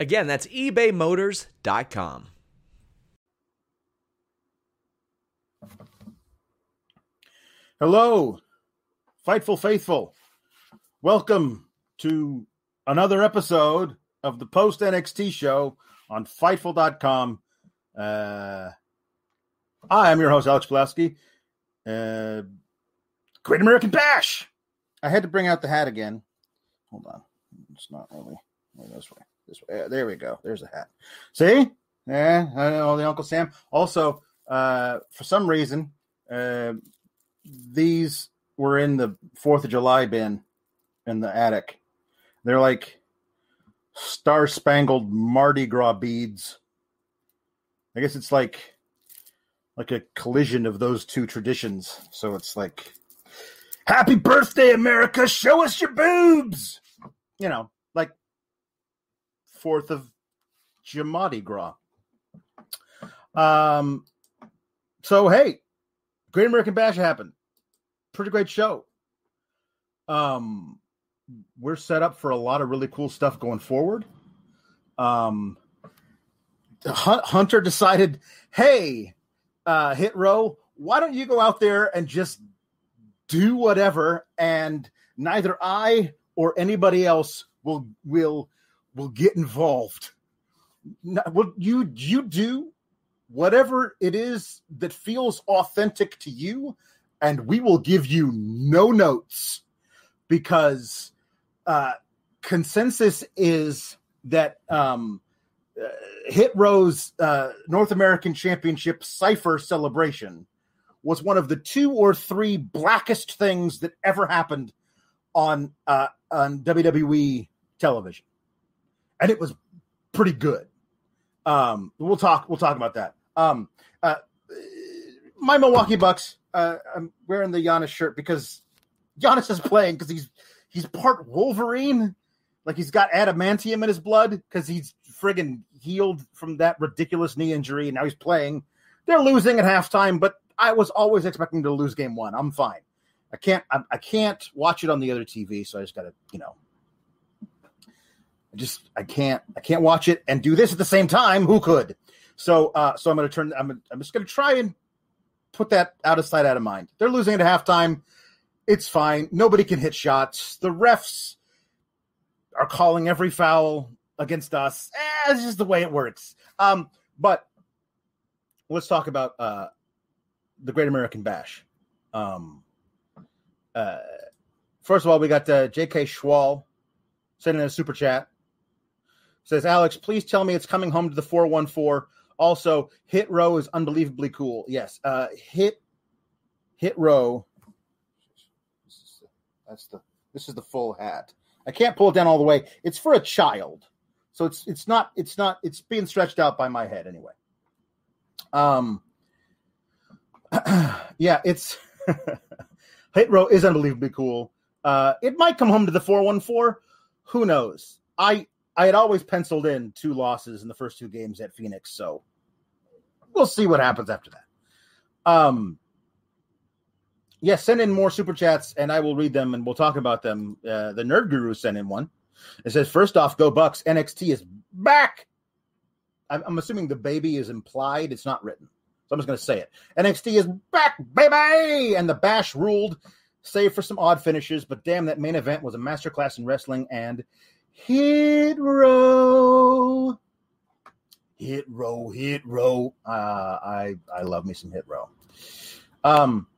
Again, that's ebaymotors.com. Hello, Fightful Faithful. Welcome to another episode of the post NXT show on Fightful.com. Uh, I am your host, Alex Pawlowski. Uh, Great American Bash. I had to bring out the hat again. Hold on. It's not really this way. This way. There we go. There's the hat. See? Yeah, I know the Uncle Sam. Also, uh, for some reason, uh, these were in the Fourth of July bin in the attic. They're like star spangled Mardi Gras beads. I guess it's like like a collision of those two traditions. So it's like, Happy birthday, America! Show us your boobs. You know, like Fourth of Mardi Gras. Um. So hey, Great American Bash happened. Pretty great show. Um, we're set up for a lot of really cool stuff going forward. Um, Hunter decided, hey, uh, Hit Row, why don't you go out there and just do whatever, and neither I or anybody else will will will get involved. Will you you do whatever it is that feels authentic to you, and we will give you no notes because uh, consensus is that um, uh, Hit Row's uh, North American Championship Cipher celebration was one of the two or three blackest things that ever happened on uh, on WWE television, and it was pretty good. Um, we'll talk. We'll talk about that. Um, uh, my Milwaukee Bucks. Uh, I'm wearing the Giannis shirt because Giannis is playing because he's he's part Wolverine, like he's got adamantium in his blood because he's friggin' healed from that ridiculous knee injury, and now he's playing. They're losing at halftime, but I was always expecting to lose game one. I'm fine. I can't. I, I can't watch it on the other TV, so I just got to, you know, just I can't. I can't watch it and do this at the same time. Who could? So, uh, so I'm to turn. I'm. I'm just going to try and put that out of sight, out of mind. They're losing at halftime. It's fine. Nobody can hit shots. The refs are calling every foul against us. Eh, it's just the way it works. Um, but let's talk about uh, the Great American Bash. Um, uh, first of all, we got uh, J.K. Schwal sending a super chat. Says Alex, please tell me it's coming home to the four one four. Also, Hit Row is unbelievably cool. Yes, uh, Hit Hit Row. That's the this is the full hat. I can't pull it down all the way. It's for a child, so it's it's not it's not it's being stretched out by my head anyway. Um, yeah, it's Hit Row is unbelievably cool. Uh, it might come home to the 414. Who knows? I I had always penciled in two losses in the first two games at Phoenix, so we'll see what happens after that. Um, yeah, send in more super chats and I will read them and we'll talk about them. Uh, the Nerd Guru sent in one. It says, first off, go Bucks. NXT is back. I'm, I'm assuming the baby is implied. It's not written. So I'm just going to say it. NXT is back, baby! And the bash ruled, save for some odd finishes, but damn, that main event was a masterclass in wrestling and Hit Row. Hit row, hit row. Uh, I I love me some hit row. Um,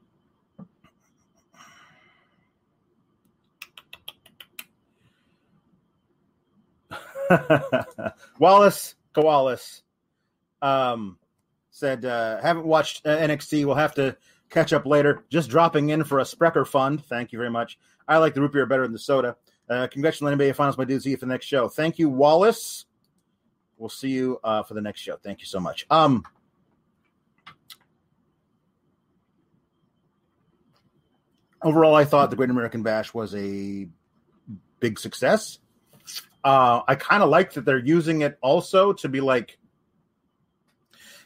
Wallace Koalas um, said, uh, haven't watched uh, NXT. We'll have to catch up later. Just dropping in for a Sprecher fund. Thank you very much. I like the root beer better than the soda. Uh, congratulations, on NBA Finals, my dude. See you for the next show. Thank you, Wallace. We'll see you uh, for the next show. Thank you so much. Um, overall, I thought the Great American Bash was a big success. Uh, I kind of like that they're using it also to be like,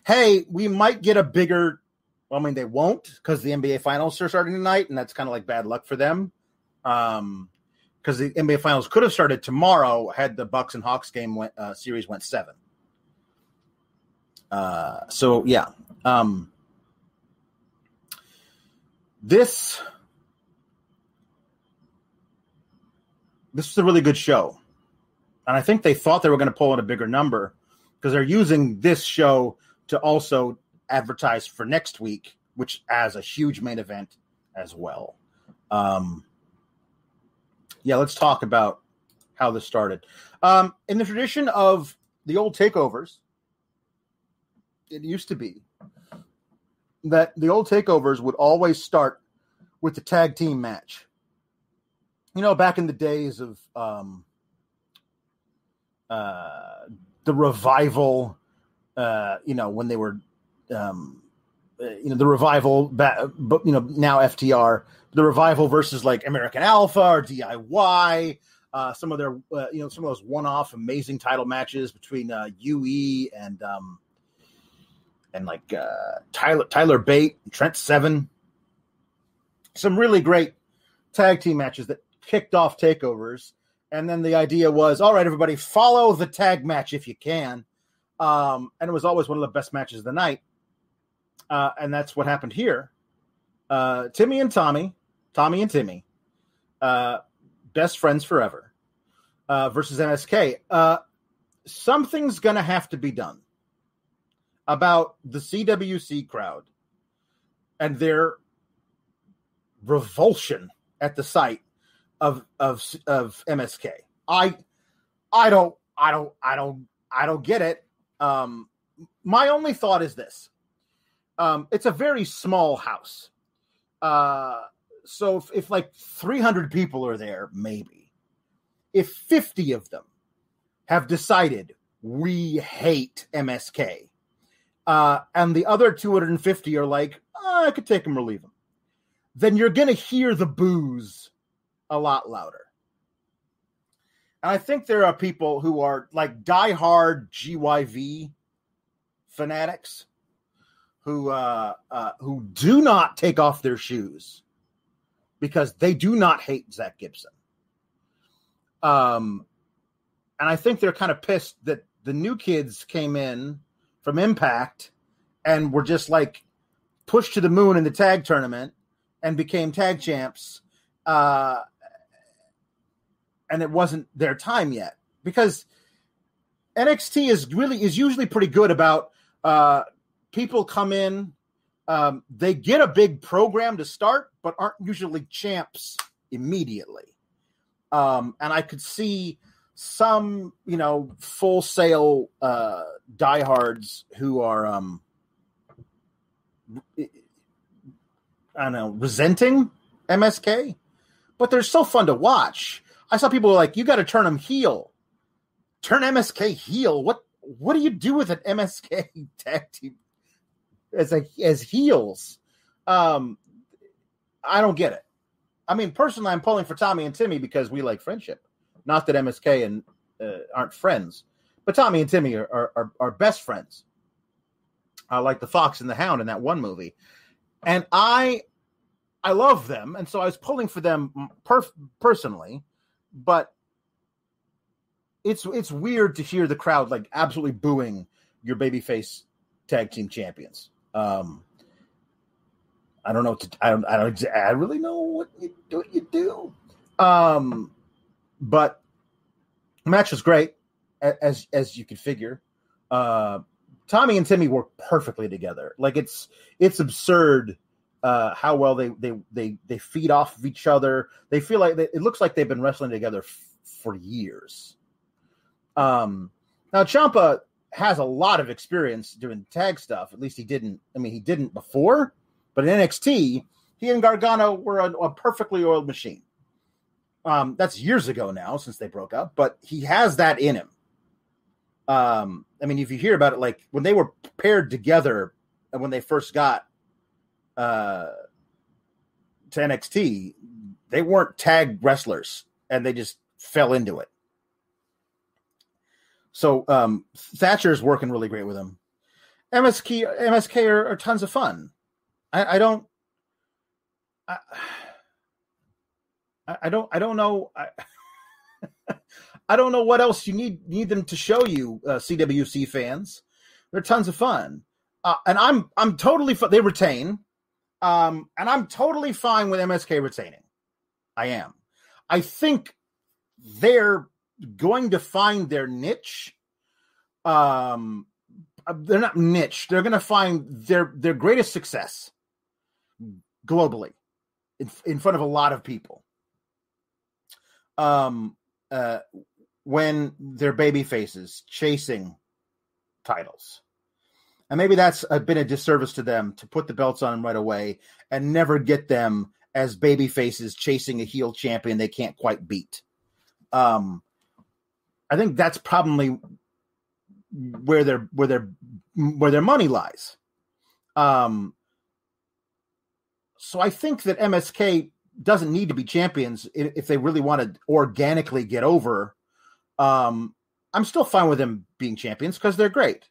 hey, we might get a bigger. Well, I mean, they won't because the NBA Finals are starting tonight, and that's kind of like bad luck for them. Um, because the NBA Finals could have started tomorrow had the Bucks and Hawks game went uh, series went seven. Uh, so yeah, um, this this is a really good show and I think they thought they were going to pull in a bigger number because they're using this show to also advertise for next week, which as a huge main event as well. Um, yeah, let's talk about how this started. Um, in the tradition of the old takeovers, it used to be that the old takeovers would always start with the tag team match. You know, back in the days of um, uh, the revival, uh, you know, when they were, um, you know, the revival, but you know, now FTR, the revival versus like American Alpha or DIY. Uh, some of their, uh, you know, some of those one-off amazing title matches between uh, UE and um, and like uh, Tyler Tyler Bate, Trent Seven. Some really great tag team matches that kicked off takeovers and then the idea was, all right, everybody, follow the tag match if you can. Um, and it was always one of the best matches of the night. Uh, and that's what happened here. Uh, Timmy and Tommy, Tommy and Timmy, uh, best friends forever, uh, versus MSK. Uh, something's going to have to be done about the CWC crowd and their revulsion at the sight of of of MSK. I I don't I don't I don't I don't get it. Um, my only thought is this: um, it's a very small house. Uh, so if, if like 300 people are there, maybe if 50 of them have decided we hate MSK, uh, and the other 250 are like, oh, I could take them or leave them, then you're going to hear the booze a lot louder. And I think there are people who are like diehard GYV fanatics who uh, uh, who do not take off their shoes because they do not hate Zack Gibson. Um, and I think they're kind of pissed that the new kids came in from Impact and were just like pushed to the moon in the tag tournament and became tag champs. Uh, and it wasn't their time yet because NXT is really is usually pretty good about uh, people come in, um, they get a big program to start, but aren't usually champs immediately. Um, and I could see some, you know, Full Sail uh, diehards who are, um, I don't know, resenting MSK, but they're so fun to watch. I saw people like, you got to turn them heel. Turn MSK heel. What what do you do with an MSK tag team as a as heels? Um, I don't get it. I mean, personally, I'm pulling for Tommy and Timmy because we like friendship. Not that MSK and uh, aren't friends, but Tommy and Timmy are are, are, are best friends. Uh, like the Fox and the Hound in that one movie, and I I love them, and so I was pulling for them per- personally but it's it's weird to hear the crowd like absolutely booing your babyface tag team champions. Um, I don't know what to, I don't I don't I really know what you do what you do. Um, but match was great as as you could figure. uh, Tommy and Timmy work perfectly together. Like it's it's absurd uh, how well they they they they feed off of each other. They feel like they, it looks like they've been wrestling together f- for years. Um, now Ciampa has a lot of experience doing tag stuff. At least he didn't. I mean, he didn't before, but in NXT, he and Gargano were a, a perfectly oiled machine. Um, that's years ago now since they broke up, but he has that in him. Um, I mean, if you hear about it, like when they were paired together and when they first got uh, to NXT, they weren't tag wrestlers and they just fell into it. So um, Thatcher's working really great with him. MSK MSK are, are tons of fun. I, I don't. I, I don't. I don't know. I, I don't know what else you need need them to show you, uh, CWC fans. They're tons of fun, uh, and I'm I'm totally. They retain, um, and I'm totally fine with MSK retaining. I am. I think they're going to find their niche. Um, uh, they're not niche. They're going to find their their greatest success globally in, in front of a lot of people. Um, uh, when they're baby faces chasing titles. And maybe that's a been a disservice to them to put the belts on them right away and never get them as baby faces chasing a heel champion they can't quite beat. Um, I think that's probably where their where their where their money lies. Um, so I think that MSK doesn't need to be champions if they really want to organically get over. Um, I'm still fine with them being champions because they're great.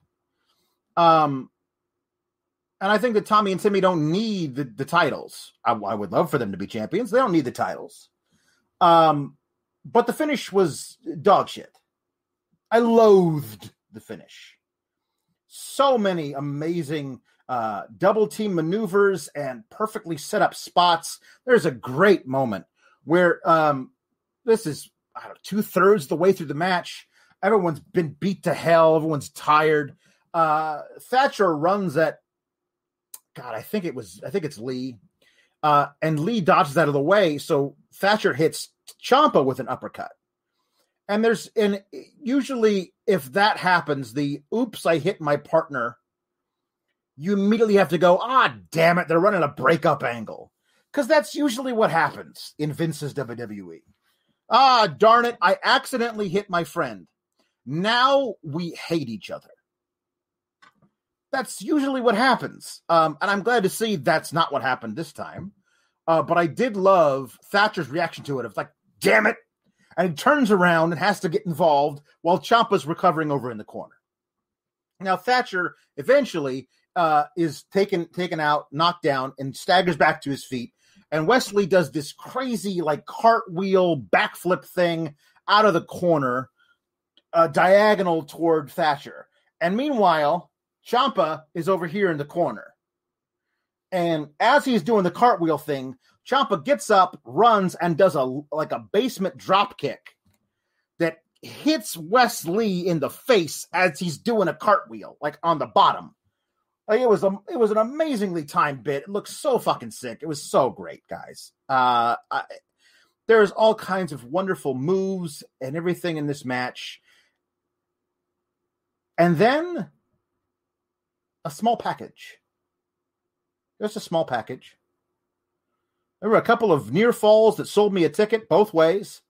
Um, and I think that Tommy and Timmy don't need the, the titles. I, I, would love for them to be champions. They don't need the titles. Um, but the finish was dog shit. I loathed the finish. So many amazing uh, double team maneuvers and perfectly set up spots. There's a great moment where um, this is two thirds the way through the match. Everyone's been beat to hell. Everyone's tired. Uh, Thatcher runs at God. I think it was. I think it's Lee, uh, and Lee dodges out of the way. So Thatcher hits Ciampa with an uppercut. And there's and usually if that happens, the oops, I hit my partner you immediately have to go, ah, damn it, they're running a breakup angle. Because that's usually what happens in Vince's WWE. Ah, darn it, I accidentally hit my friend. Now we hate each other. That's usually what happens. Um, and I'm glad to see that's not what happened this time. Uh, but I did love Thatcher's reaction to it. It's like, damn it. And he turns around and has to get involved while Ciampa's recovering over in the corner. Now, Thatcher eventually uh, is taken taken out, knocked down, and staggers back to his feet. And Wes Lee does this crazy like cartwheel backflip thing out of the corner, uh, diagonal toward Thatcher. And meanwhile, Ciampa is over here in the corner. And as he's doing the cartwheel thing, Ciampa gets up, runs, and does a like a basement drop kick that hits Wes Lee in the face as he's doing a cartwheel, like on the bottom. Like it was a it was an amazingly timed bit. It looks so fucking sick. It was so great, guys. Uh, I, there's all kinds of wonderful moves and everything in this match. And then a small package. Just a small package. There were a couple of near falls that sold me a ticket both ways,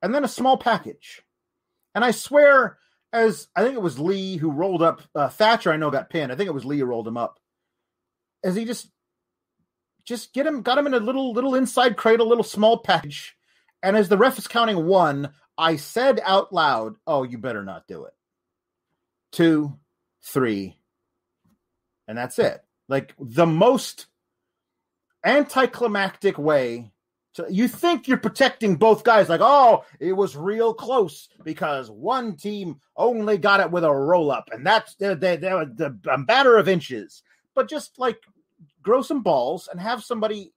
and then a small package. And I swear as I think it was Lee who rolled up uh, Thatcher. I know got pinned. I think it was Lee who rolled him up. As he just, just get him, got him in a little, little inside cradle, little small package. And as the ref is counting one, I said out loud, "Oh, you better not do it." Two, three, and that's it. Like the most anticlimactic way so you think you're protecting both guys, like, oh, it was real close because one team only got it with a roll up, and that's they, they, they, the a matter of inches. But just like grow some balls and have somebody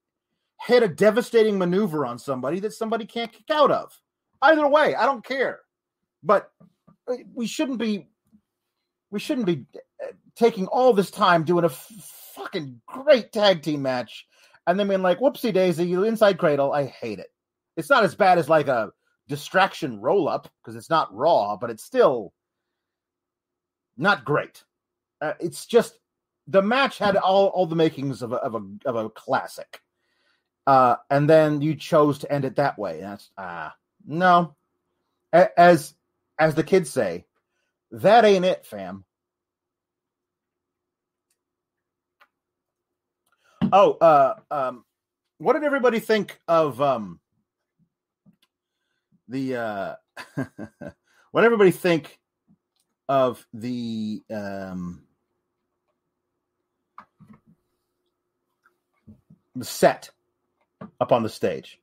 hit a devastating maneuver on somebody that somebody can't kick out of. Either way, I don't care. But uh, we shouldn't be we shouldn't be uh, taking all this time doing a f- fucking great tag team match and then being like, whoopsie daisy, you inside cradle. I hate it. It's not as bad as like a distraction roll up because it's not raw, but it's still not great. Uh, it's just the match had all, all the makings of a, of a of a classic, uh, and then you chose to end it that way. That's ah uh, no, as as the kids say, that ain't it, fam. Oh, uh, um, what did everybody think of um, the uh, what did everybody think of the um, the set up on the stage?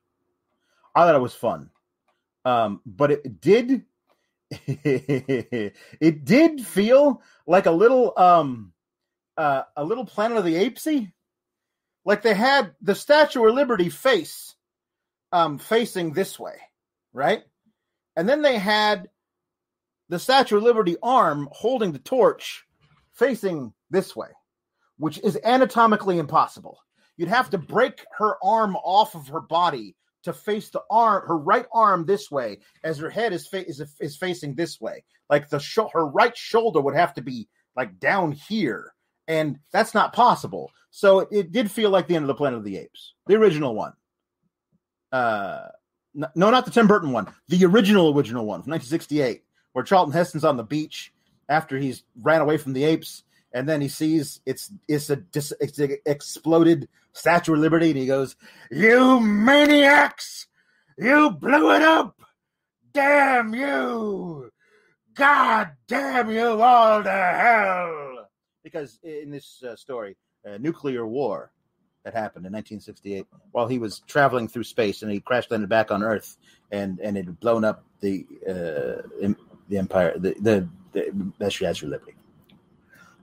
I thought it was fun, um, but it did it did feel like a little um, uh, a little Planet of the Apesy like they had the Statue of Liberty face um, facing this way, right? And then they had the Statue of Liberty arm holding the torch facing this way, which is anatomically impossible. You'd have to break her arm off of her body to face the arm, her right arm this way, as her head is fa- is, is facing this way. Like the sh- her right shoulder would have to be like down here, and that's not possible. So it, it, did feel like the end of the Planet of the Apes, the original one. Uh, no, not the Tim Burton one, the original original one from 1968, where Charlton Heston's on the beach after he's ran away from the apes, and then he sees it's it's a it's a exploded Statue of Liberty, and he goes, "You maniacs! You blew it up! Damn you! God damn you all to hell!" Because in this uh, story, a nuclear war that happened in 1968 while he was traveling through space and he crash landed back on Earth and and it had blown up the uh, the empire the the, the Statue of Liberty.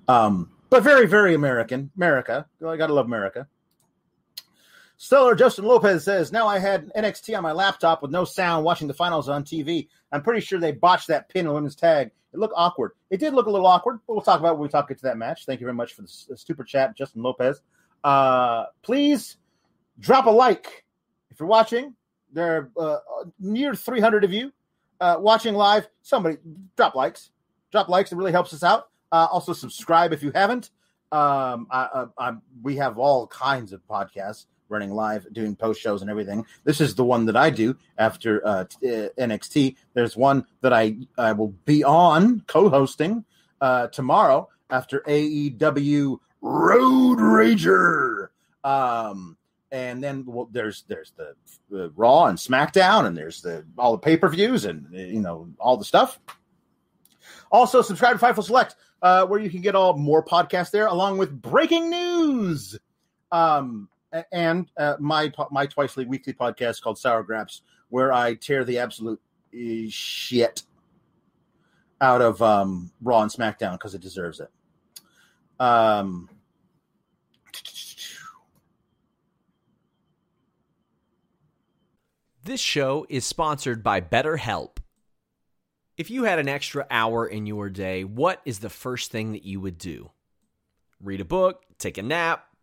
Um, but very very American America. I gotta love America. Stellar Justin Lopez says, Now I had NXT on my laptop with no sound watching the finals on TV. I'm pretty sure they botched that pin in women's tag. It looked awkward. It did look a little awkward, but we'll talk about it when we talk to that match. Thank you very much for the, the super chat, Justin Lopez. Uh, please drop a like if you're watching. There are uh, near 300 of you uh, watching live. Somebody drop likes. Drop likes. It really helps us out. Uh, also, subscribe if you haven't. Um, I, I, I, we have all kinds of podcasts running live, doing post shows and everything. This is the one that I do after uh, uh, NXT. There's one that I, I will be on co-hosting uh, tomorrow after AEW Road Rager. Um, and then well, there's there's the, the Raw and SmackDown, and there's the all the pay per views and you know all the stuff. Also, subscribe to Fightful Select, uh, where you can get all more podcasts there, along with breaking news. Um, and uh, my my twice weekly podcast called Sour Graps, where I tear the absolute uh, shit out of um, Raw and SmackDown because it deserves it. Um, this show is sponsored by BetterHelp. If you had an extra hour in your day, what is the first thing that you would do? Read a book, take a nap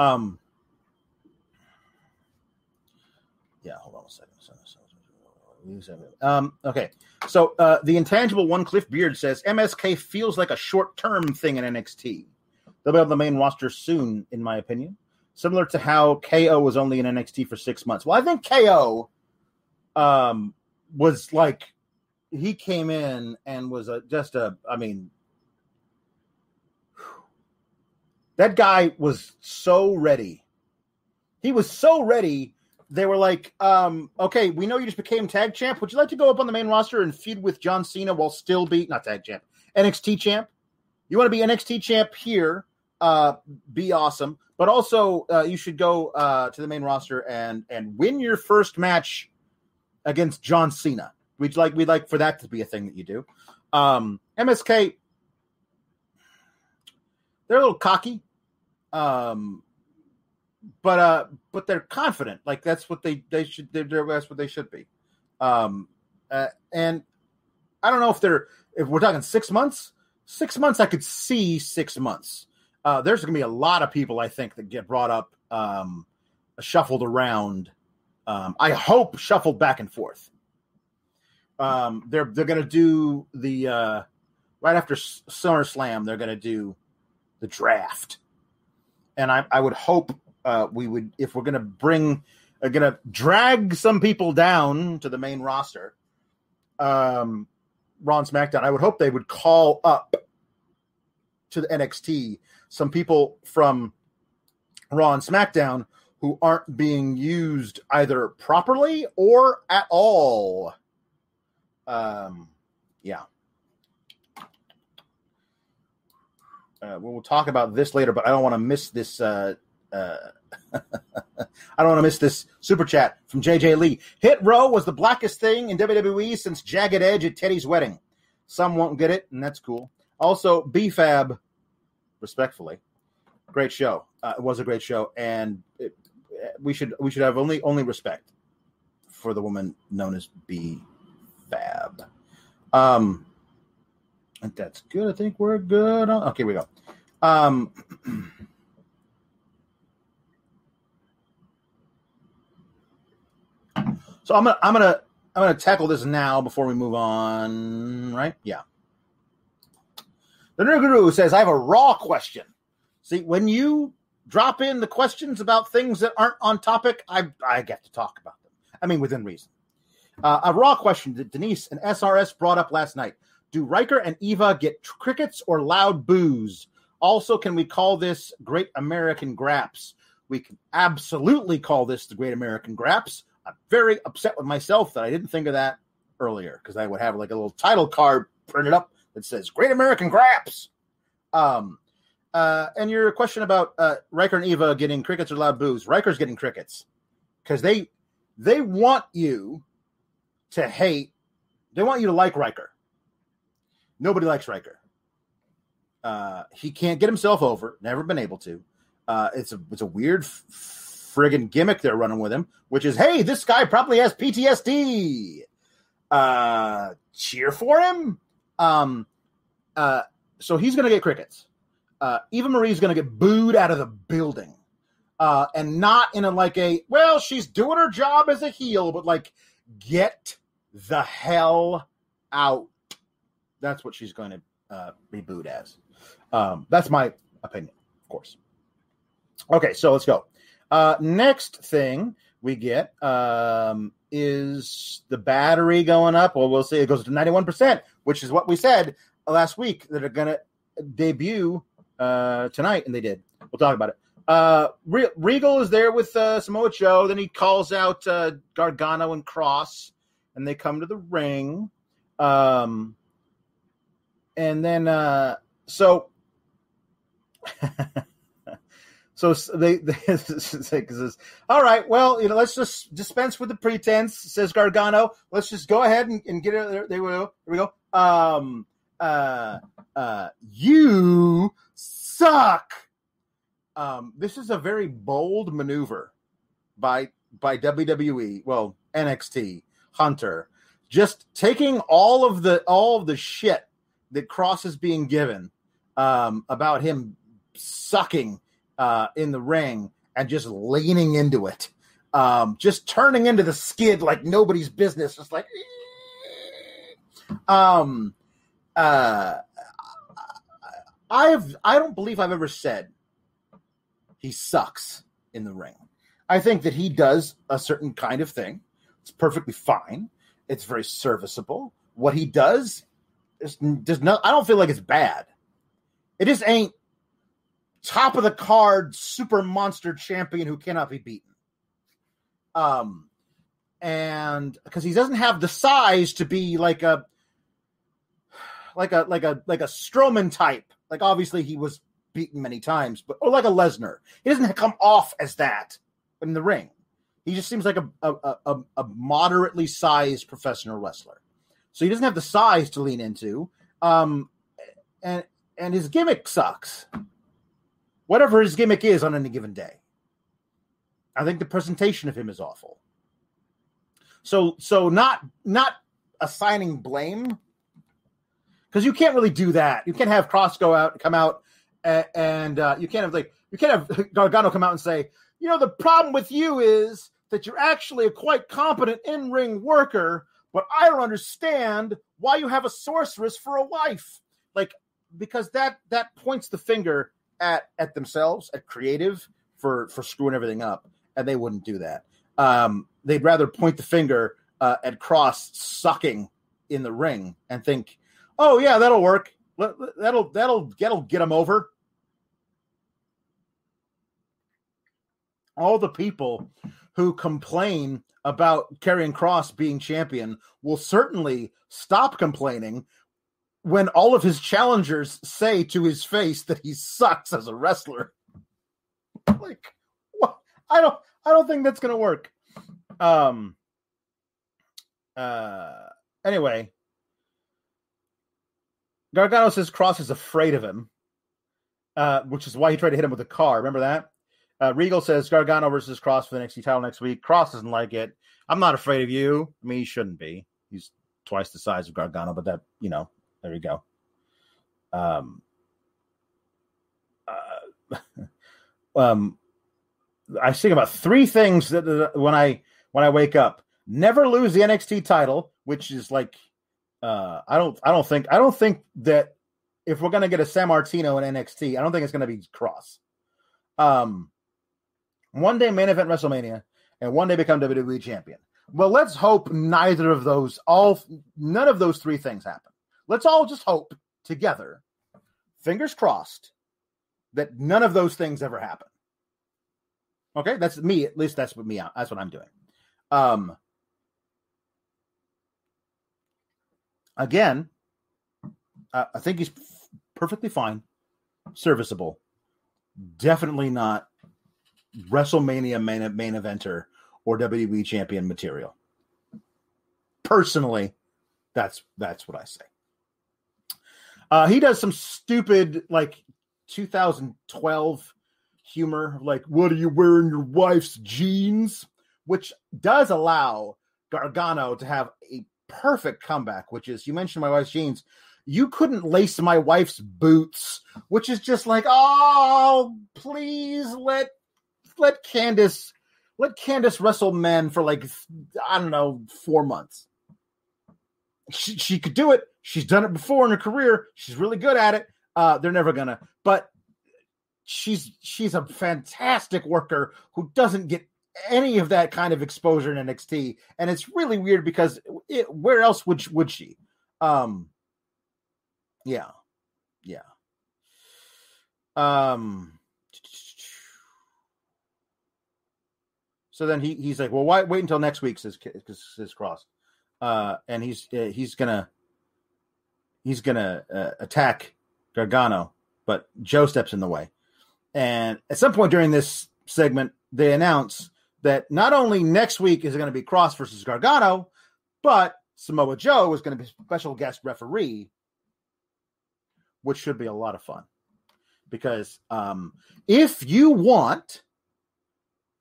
Um, yeah, hold on a second. Um, okay, so uh, the intangible one, Cliff Beard says MSK feels like a short term thing in NXT. They'll be on the main roster soon, in my opinion. Similar to how KO was only in NXT for six months. Well, I think KO um, was like he came in and was a, just a. I mean, that guy was so ready. He was so ready. They were like, um, okay, we know you just became tag champ. Would you like to go up on the main roster and feud with John Cena while still be not tag champ, NXT champ? You want to be NXT champ here, uh, be awesome. But also, uh, you should go uh, to the main roster and and win your first match against John Cena. We'd like we'd like for that to be a thing that you do. Um, MSK, they're a little cocky, um, but uh, but they're confident. Like that's what they they should. They're, that's what they should be. Um, uh, and I don't know if they're if we're talking six months. Six months, I could see six months uh, there's going to be a lot of people I think that get brought up, um, shuffled around. Um, I hope shuffled back and forth. Um, they're they're going to do the uh, right after SummerSlam. They're going to do the draft, and I, I would hope uh, we would if we're going to bring uh, going to drag some people down to the main roster. Um, Raw SmackDown. I would hope they would call up to the NXT some people from Raw and SmackDown who aren't being used either properly or at all. Um, yeah. Uh, we'll talk about this later, but I don't want to miss this. Uh, uh, I don't want to miss this super chat from JJ Lee. Hit row was the blackest thing in WWE since Jagged Edge at Teddy's wedding. Some won't get it, and that's cool. Also, BFAB respectfully. Great show. Uh, it was a great show, and it, we should we should have only only respect for the woman known as B Fab. Um, that's good. I think we're good. On, okay, we go. Um, so I'm gonna I'm gonna I'm gonna tackle this now before we move on. Right? Yeah. The guru says, I have a raw question. See, when you drop in the questions about things that aren't on topic, I, I get to talk about them. I mean, within reason. Uh, a raw question that Denise and SRS brought up last night. Do Ryker and Eva get crickets or loud boos? Also, can we call this Great American Graps? We can absolutely call this the Great American Graps. I'm very upset with myself that I didn't think of that earlier because I would have like a little title card printed up that says Great American Graps. Um, uh, and your question about uh, Ryker and Eva getting crickets or loud boos. Ryker's getting crickets because they they want you to hate. They want you to like Ryker. Nobody likes Ryker. Uh, he can't get himself over. Never been able to. Uh, it's a it's a weird f- friggin' gimmick they're running with him, which is, hey, this guy probably has PTSD. Uh, cheer for him. Um, uh, so he's to get crickets. Uh, Eva Marie's to get booed out of the building. Uh, and not in a like a, well, she's doing her job as a heel, but like, get the hell out. That's what she's going to uh, be booed as. Um, that's my opinion, of course. Okay, so let's go. Uh, next thing we get um, is the battery going up. Well, we'll see. It goes to 91%, which is what we said last week that are going to debut uh, tonight, and they did. We'll talk about it. Uh, Re- Regal is there with uh, Samoa Joe. Then he calls out uh, Gargano and Kross, and they come to the ring. Um, and then uh, so. So they, they says, all right, well, you know, let's just dispense with the pretense, says Gargano. Let's just go ahead and, and get it. There, there we go. Here we go. Um, uh, uh, you suck. Um, this is a very bold maneuver by by WWE. Well, NXT Hunter, just taking all of the all of the shit that Kross is being given um, about him sucking uh, in the ring and just leaning into it, um, just turning into the skid like nobody's business, just like. Um, uh, I've I don't believe I've ever said he sucks in the ring. I think that he does a certain kind of thing. It's perfectly fine. It's very serviceable. What he does is does not. I don't feel like it's bad. It just ain't top of the card super monster champion who cannot be beaten. Um, and because he doesn't have the size to be like a like a like a like a Strowman type. Like obviously he was beaten many times, but or like a Lesnar. He doesn't come off as that in the ring. He just seems like a a, a, a moderately sized professional wrestler. So he doesn't have the size to lean into. Um, and and his gimmick sucks whatever his gimmick is on any given day. I think the presentation of him is awful. So so not not assigning blame because you can't really do that. You can't have Kross go out come out and, and uh, you can't have like you can't have Gargano come out and say, you know, the problem with you is that you're actually a quite competent in ring worker, but I don't understand why you have a sorceress for a wife. Like because that that points the finger at at themselves, at creative for for screwing everything up, and they wouldn't do that. Um, they'd rather point the finger uh, at Kross sucking in the ring and think, "Oh yeah, that'll work. That'll that'll that'll get them over." All the people who complain about Karrion Kross being champion will certainly stop complaining when all of his challengers say to his face that he sucks as a wrestler. like, what? I don't. I don't think that's gonna work. Um. Uh. Anyway, Gargano says Kross is afraid of him, uh, which is why he tried to hit him with a car. Remember that? Uh, Regal says Gargano versus Kross for the NXT title next week. Kross doesn't like it. I'm not afraid of you. I mean, he shouldn't be. He's twice the size of Gargano, but that you know there we go. Um, uh, um, I think about three things that, that when I when I wake up. Never lose the NXT title, which is like uh, I don't I don't think I don't think that if we're gonna get a Sammartino in NXT, I don't think it's gonna be Kross. Um, one day main event WrestleMania, and one day become WWE champion. Well, let's hope neither of those, all none of those three things happen. Let's all just hope together, fingers crossed, that none of those things ever happen. Okay, that's me. At least that's what me. Out. That's what I'm doing. Um, again, I think he's perfectly fine, serviceable. Definitely not WrestleMania main main eventer or WWE champion material. Personally, that's that's what I say. Uh, he does some stupid like 2012 humor, like "What are you wearing your wife's jeans?" which does allow Gargano to have a perfect comeback. Which is, you mentioned my wife's jeans. You couldn't lace my wife's boots, which is just like, oh, please let let Candice let Candice wrestle men for like I don't know four months. She, she could do it. She's done it before in her career. She's really good at it. Uh, they're never gonna, but she's she's a fantastic worker who doesn't get any of that kind of exposure in NXT, and it's really weird because it, where else would would she? Um, yeah, yeah. Um, So then he he's like, well, why wait until next week? Says says Kross, uh, and he's uh, he's gonna he's gonna uh, attack Gargano, but Joe steps in the way. And at some point during this segment, they announce that not only next week is it going to be Kross versus Gargano, but Samoa Joe is going to be special guest referee, which should be a lot of fun. Because um, if you want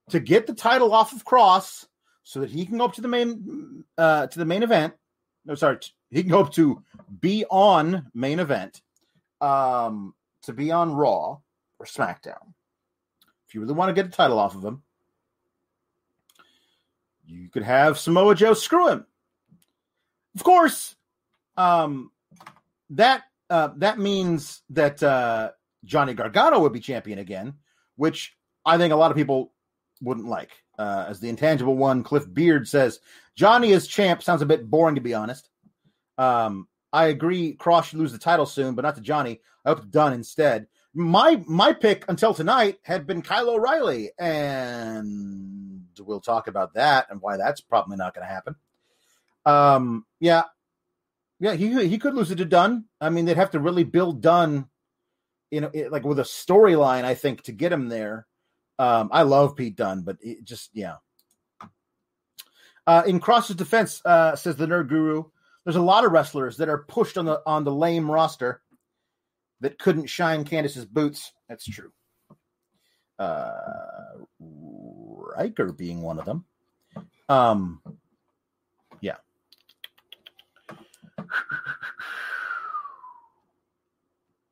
to get the title off of Kross so that he can go up to the main uh, to the main event, no, sorry, he can go up to be on main event, um, to be on Raw or SmackDown. If you really want to get the title off of him, you could have Samoa Joe screw him. Of course, um, that uh, that means that uh, Johnny Gargano would be champion again, which I think a lot of people wouldn't like. Uh, as the intangible one, Cliff Beard says, Johnny is champ sounds a bit boring to be honest. Um, I agree. Kross should lose the title soon, but not to Johnny. I hope Dunne instead. My my pick until tonight had been Kyle O'Reilly, and we'll talk about that and why that's probably not going to happen. Um, yeah, yeah, he he could lose it to Dunne. I mean, they'd have to really build Dunne, you know, like with a storyline. I think to get him there. Um, I love Pete Dunne, but it just yeah. Uh, in Kross's defense, uh, says the Nerd Guru, there's a lot of wrestlers that are pushed on the on the lame roster that couldn't shine Candice's boots. That's true. Uh, Ryker being one of them. Um, yeah.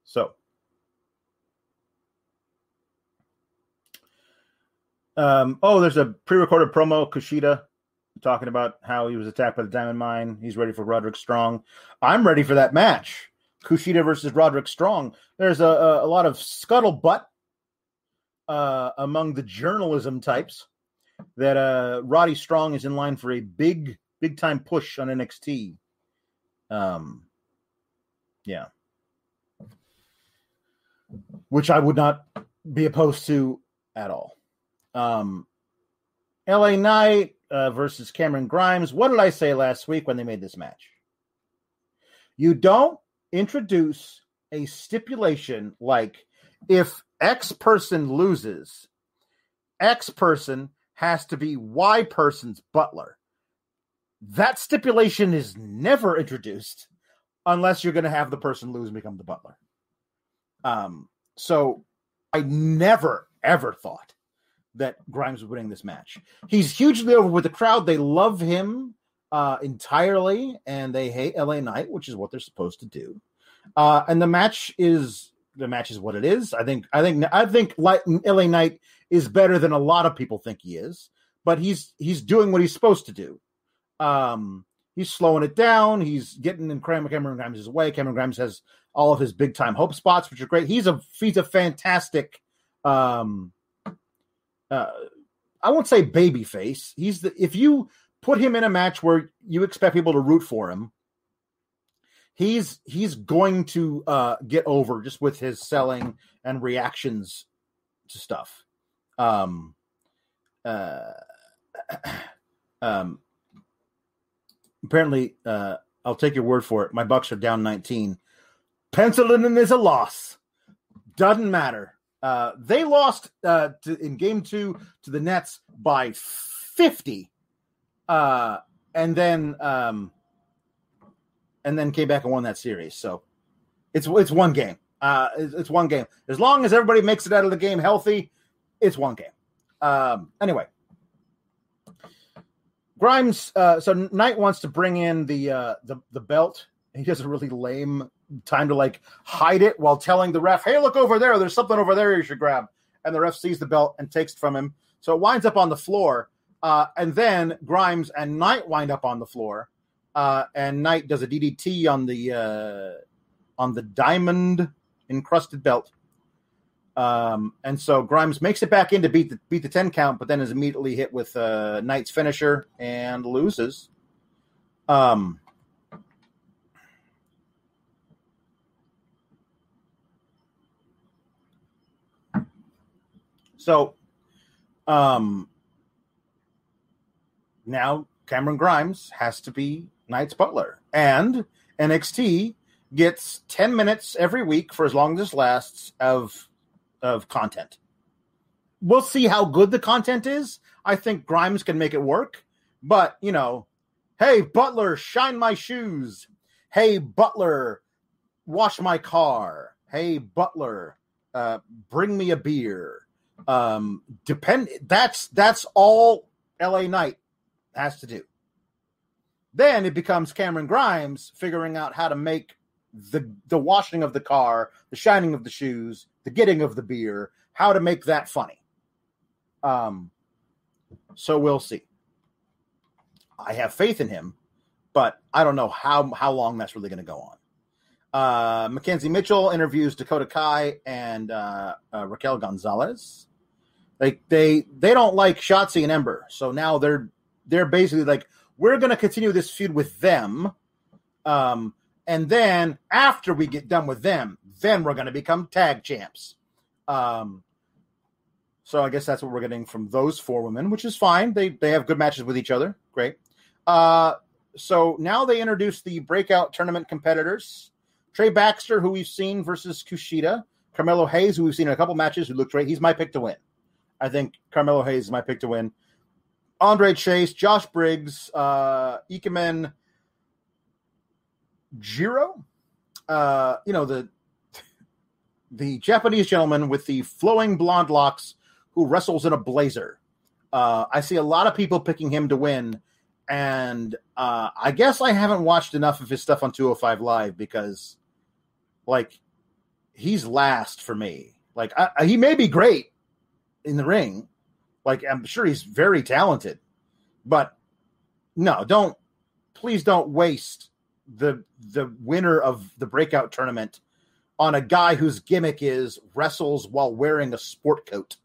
So, um, oh, there's a pre-recorded promo. Kushida talking about how he was attacked by the Diamond Mine. He's ready for Roderick Strong. I'm ready for that match. Kushida versus Roderick Strong. There's a, a, a lot of scuttlebutt uh, among the journalism types that uh, Roddy Strong is in line for a big, big time push on NXT. Um, yeah, which I would not be opposed to at all. Um, LA Knight uh, versus Cameron Grimes. What did I say last week when they made this match? You don't introduce a stipulation like if X person loses, X person has to be Y person's butler. That stipulation is never introduced unless you're going to have the person lose and become the butler. Um, so I never ever thought that Grimes was winning this match. He's hugely over with the crowd. They love him uh, entirely, and they hate LA Knight, which is what they're supposed to do. Uh, and the match is the match is what it is. I think I think I think LA Knight is better than a lot of people think he is, but he's he's doing what he's supposed to do. Um, he's slowing it down. He's getting in Cameron Grimes' way. Cameron Grimes has all of his big time hope spots, which are great. He's a he's a fantastic um, uh, I won't say baby face. He's the if you put him in a match where you expect people to root for him, he's he's going to uh, get over just with his selling and reactions to stuff. Um, uh, um, apparently, uh, I'll take your word for it. My Bucks are down 19. Penciling in is a loss. Doesn't matter. Uh, they lost uh, to, in game two to the Nets by 50. Uh, and then um, and then came back and won that series. So it's it's one game. Uh, it's, it's one game. As long as everybody makes it out of the game healthy, it's one game. Um, anyway, Grimes. Uh, so Knight wants to bring in the uh, the the belt. He does a really lame time to like hide it while telling the ref, "Hey, look over there. There's something over there you should grab." And the ref sees the belt and takes it from him. So it winds up on the floor. Uh, and then Grimes and Knight wind up on the floor. Uh, and Knight does a DDT on the uh, on the diamond encrusted belt. Um, and so Grimes makes it back in to beat the beat the ten count, but then is immediately hit with uh, Knight's finisher and loses. Um, So, um, now Cameron Grimes has to be Knight's butler, and NXT gets ten minutes every week for as long as this lasts of of content. We'll see how good the content is. I think Grimes can make it work, but you know, hey Butler, shine my shoes. Hey Butler, wash my car. Hey Butler, uh, bring me a beer. Um, depend. That's that's all LA Knight has to do. Then it becomes Cameron Grimes figuring out how to make the the washing of the car, the shining of the shoes, the getting of the beer, how to make that funny. Um, so we'll see. I have faith in him, but I don't know how how long that's really going to go on. Uh, McKenzie Mitchell interviews Dakota Kai and uh, uh, Raquel Gonzalez. Like they they don't like Shotzi and Ember, so now they're they're basically like we're going to continue this feud with them, um, and then after we get done with them, then we're going to become tag champs. Um, so I guess that's what we're getting from those four women, which is fine. They they have good matches with each other. Great. Uh, so now they introduce the breakout tournament competitors. Trey Baxter, who we've seen versus Kushida. Carmelo Hayes, who we've seen in a couple matches, who looked great. He's my pick to win. I think Carmelo Hayes is my pick to win. Andre Chase, Josh Briggs, uh, Ikemen Jiro. Uh, you know, the the Japanese gentleman with the flowing blonde locks who wrestles in a blazer. Uh, I see a lot of people picking him to win, and uh, I guess I haven't watched enough of his stuff on 205 Live because like he's last for me. Like I, I, he may be great in the ring, like I'm sure he's very talented, but no, don't please don't waste the the winner of the breakout tournament on a guy whose gimmick is wrestles while wearing a sport coat.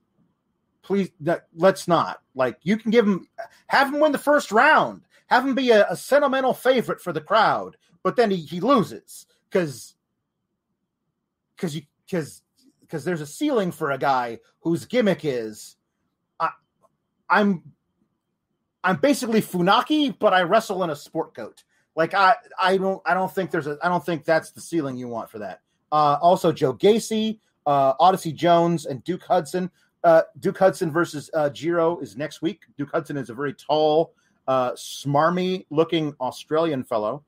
Please, let's not. Like you can give him, have him win the first round, have him be a, a sentimental favorite for the crowd, but then he, he loses because because you because because there's a ceiling for a guy whose gimmick is I, I'm I'm basically Funaki, but I wrestle in a sport coat. Like I I don't I don't think there's a I don't think that's the ceiling you want for that. Uh, also Joe Gacy, uh, Odyssey Jones, and Duke Hudson. Uh, Duke Hudson versus uh, Jiro is next week. Duke Hudson is a very tall, uh, smarmy looking Australian fellow.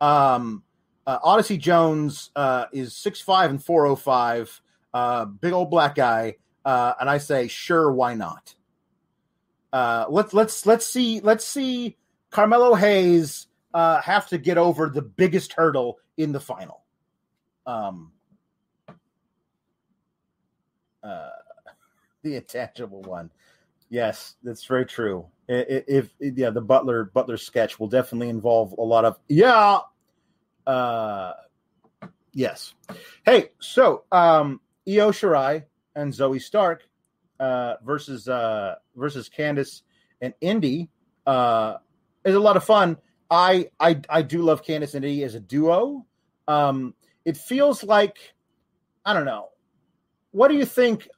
Um, uh, Odyssey Jones uh, is six five and 405, uh, big old black guy. Uh, and I say, sure, why not? Uh, let's let's let's see let's see Carmelo Hayes uh, have to get over the biggest hurdle in the final. Um, the intangible one. Yes, that's very true. If, if yeah, the Butler Butler sketch will definitely involve a lot of yeah, uh, yes. Hey, so um, Io Shirai and Zoey Stark uh, versus uh, versus Candice and Indi uh, is a lot of fun. I I I do love Candice and Indi as a duo. Um, it feels like I don't know. What do you think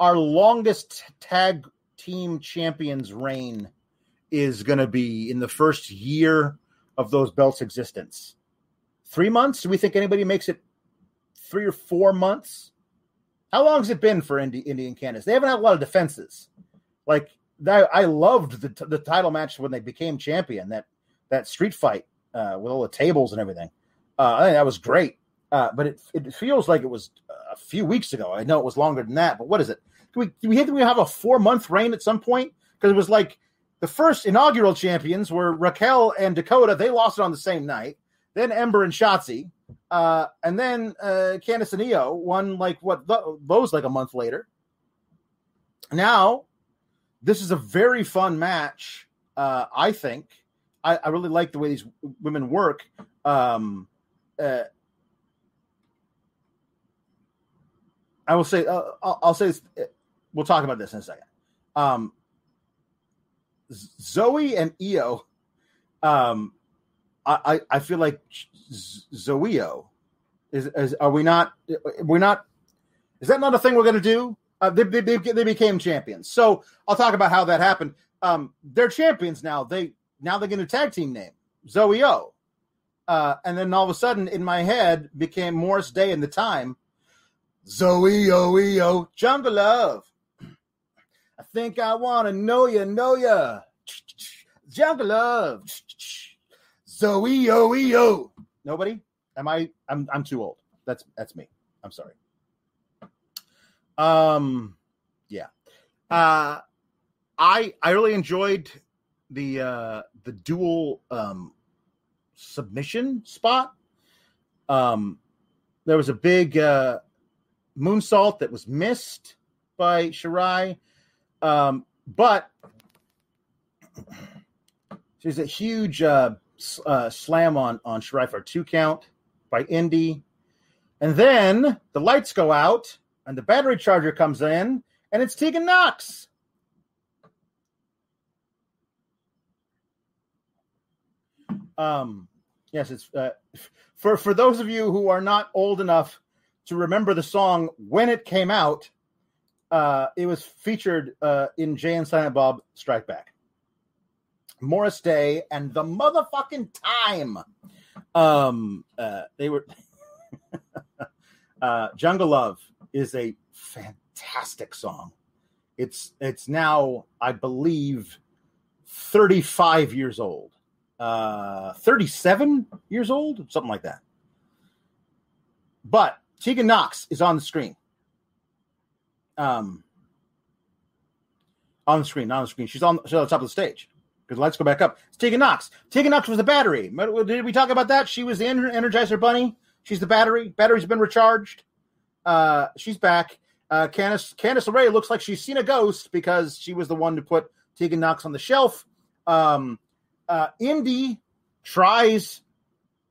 our longest tag team champions reign is going to be in the first year of those belts' existence. Three months? Do we think anybody makes it three or four months? How long has it been for Indi- Indian Candice? They haven't had a lot of defenses. Like that, I loved the t- the title match when they became champion. That that street fight uh, with all the tables and everything. Uh, I think that was great. Uh, but it it feels like it was a few weeks ago. I know it was longer than that, but what is it? Do we do we we have a four month reign at some point? Because it was like the first inaugural champions were Raquel and Dakota. They lost it on the same night. Then Ember and Shotzi. Uh, and then uh, Candice and Io won like what those like a month later. Now, this is a very fun match. Uh, I think I, I, really like the way these women work. Um, uh, I will say, uh, I'll, I'll, say, this, we'll talk about this in a second. Um, Zoey and Io, um, I, I feel like Zoeo is, is are we not we're not is that not a thing we're going to do? Uh, they, they, they became champions. So I'll talk about how that happened. Um, they're champions now. They now they get a tag team name, Zoe O. Uh, and then all of a sudden, in my head, became Morris Day in the time. Zoe O E O Jungle Love. Think I want to know you, know ya. Jungle Love. Zoe O E O. Nobody? Am I? I'm I'm too old. That's that's me. I'm sorry. Um, yeah. Uh, I I really enjoyed the uh the dual um submission spot. Um, there was a big uh moonsault that was missed by Shirai, um, but there's a huge uh, uh, slam on on Shirai two count by Indi, and then the lights go out and the battery charger comes in, and it's Tegan Nox. Um, yes, it's uh, for for those of you who are not old enough to remember the song when it came out. Uh, it was featured uh, in Jay and Silent Bob Strike Back. Morris Day and the motherfucking time. Um, uh, they were uh, Jungle Love is a fantastic song. It's it's now, I believe, 35 years old. Uh 37 years old, something like that. But Tegan Nox is on the screen. Um on the screen, not on the screen. She's on, she's on the top of the stage. Because lights go back up. It's Tegan Nox. Tegan Nox was the battery. Did we talk about that? She was the Energizer Bunny. She's the battery. Battery's been recharged. Uh, she's back. Uh, Candice Candice LeRae looks like she's seen a ghost because she was the one to put Tegan Nox on the shelf. Um, uh, Indi tries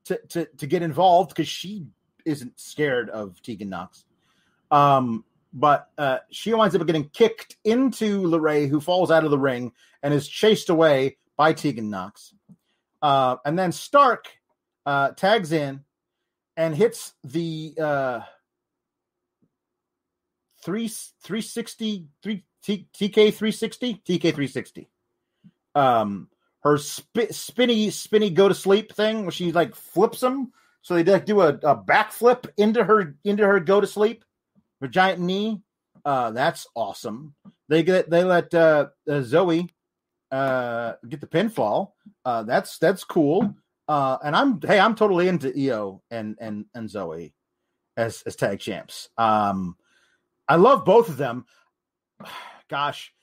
to, to to get involved because she isn't scared of Tegan Nox. Um, but uh, she winds up getting kicked into LeRae, who falls out of the ring and is chased away by Tegan Nox. Uh, and then Stark uh, tags in and hits the uh, three three sixty three TK three sixty TK three sixty. Um, her sp- spinny spinny go to sleep thing where she like flips them, so they like do a, a backflip into her into her go to sleep, her giant knee. Uh, that's awesome. They get they let uh, uh, Zoey uh, get the pinfall. Uh, that's that's cool. Uh, and I'm hey, I'm totally into Io and and and Zoey as as tag champs. Um, I love both of them. Gosh,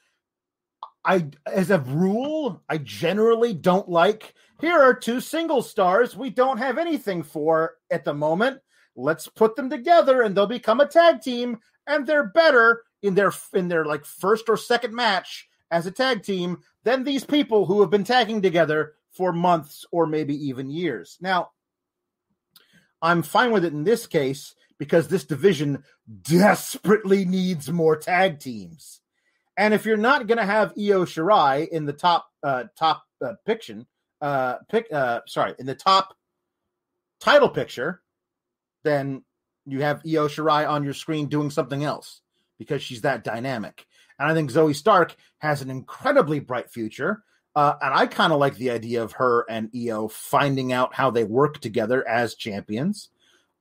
I as a rule, I generally don't like. Here are two single stars we don't have anything for at the moment. Let's put them together and they'll become a tag team and they're better in their in their like first or second match as a tag team than these people who have been tagging together for months or maybe even years. Now, I'm fine with it in this case because this division desperately needs more tag teams. And if you're not going to have Io Shirai in the top uh, top uh, picture, uh, pick uh, sorry, in the top title picture, then you have Io Shirai on your screen doing something else because she's that dynamic. And I think Zoey Stark has an incredibly bright future. Uh, and I kind of like the idea of her and Io finding out how they work together as champions.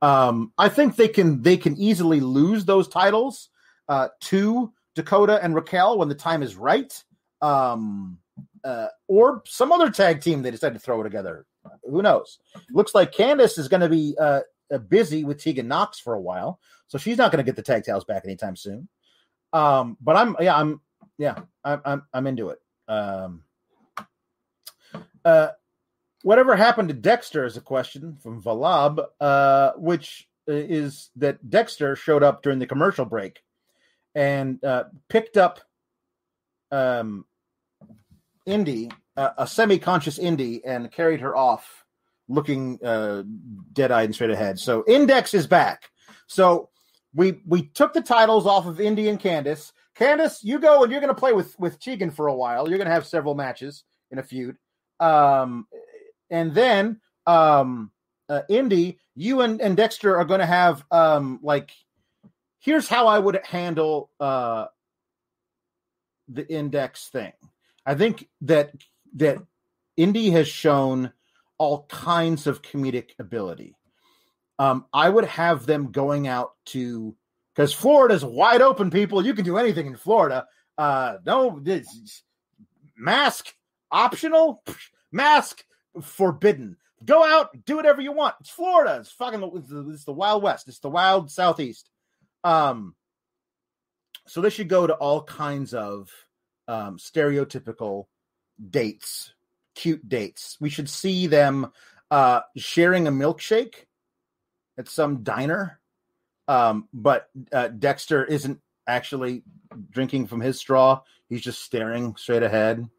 Um, I think they can they can easily lose those titles uh, to Dakota and Raquel when the time is right, um, uh, or some other tag team they decide to throw together. Who knows? Looks like Candice is going to be uh, busy with Tegan Nox for a while, so she's not going to get the tag titles back anytime soon. Um, but I'm yeah I'm yeah I'm I'm, I'm into it. Um, uh, whatever happened to Dexter is a question from Valab, uh, which is that Dexter showed up during the commercial break and uh, picked up um, Indi, uh, a semi-conscious Indi, and carried her off, looking uh, dead-eyed and straight ahead. So Index is back. So we we took the titles off of Indi and Candice. Candice, you go and you're going to play with with Tegan for a while. You're going to have several matches in a feud. Um, and then um, uh, Indi, you and, and Dexter are going to have um, like here's how I would handle uh, the index thing. I think that that Indi has shown all kinds of comedic ability. Um, I would have them going out to because Florida's wide open. People, you can do anything in Florida. Uh, no, this, mask optional, mask forbidden. Go out, do whatever you want. It's Florida. It's fucking. The, it's the Wild West. It's the Wild Southeast. Um, so they should go to all kinds of um, stereotypical dates, cute dates. We should see them uh, sharing a milkshake at some diner. Um, but uh, Dexter isn't actually drinking from his straw. He's just staring straight ahead.